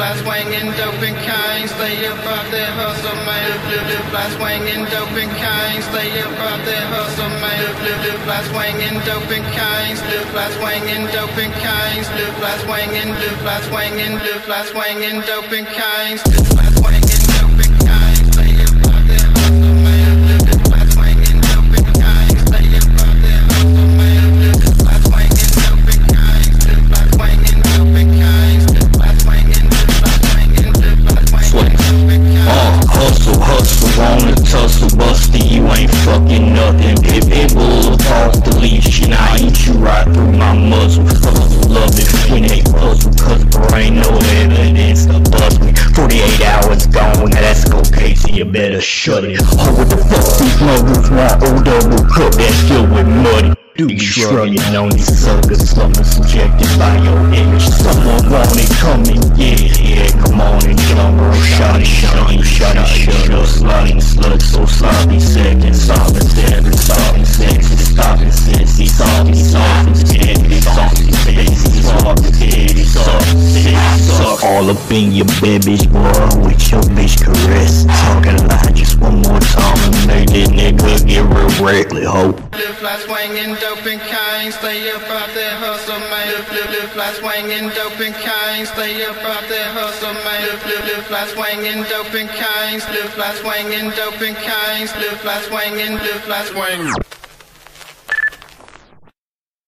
fly swinging, dope and kind. Stay off that hustle, man. Live, live, fly swinging, dope kind. Stay off that hustle, man. Live, live, fly swinging, dope and kind. Live, fly swinging, dope and kind. Live, fly swinging, live, fly swinging, live, fly swinging, dope and kind. Live, fly swinging, you better shut it. Oh, what the fuck these mothers want? Oh, double cup, that's filled with muddy. Do you shrugging on these suckers, someone subjected by your image. Someone want it coming, yeah, yeah, come on and jump, bro. Shot it, shot it, shot it, shut up, slutty, slut, so sloppy, second, sobbing, seven, sobbing, sexy, stopping, sexy, sobbing, sobbing, steady, sobbing, sexy, sobbing, steady, sobbing, steady, suck all up in your baby's boy with your bitch caress. Reckless, hope. Live fly swinging, dope and kind. Stay up off that hustle, man. Live, live, live fly swinging, dope and kind. Stay up off that hustle, man. Live, live, swinging, dope and kind. Live fly swinging, dope and kind. Live fly swinging, live fly swinging.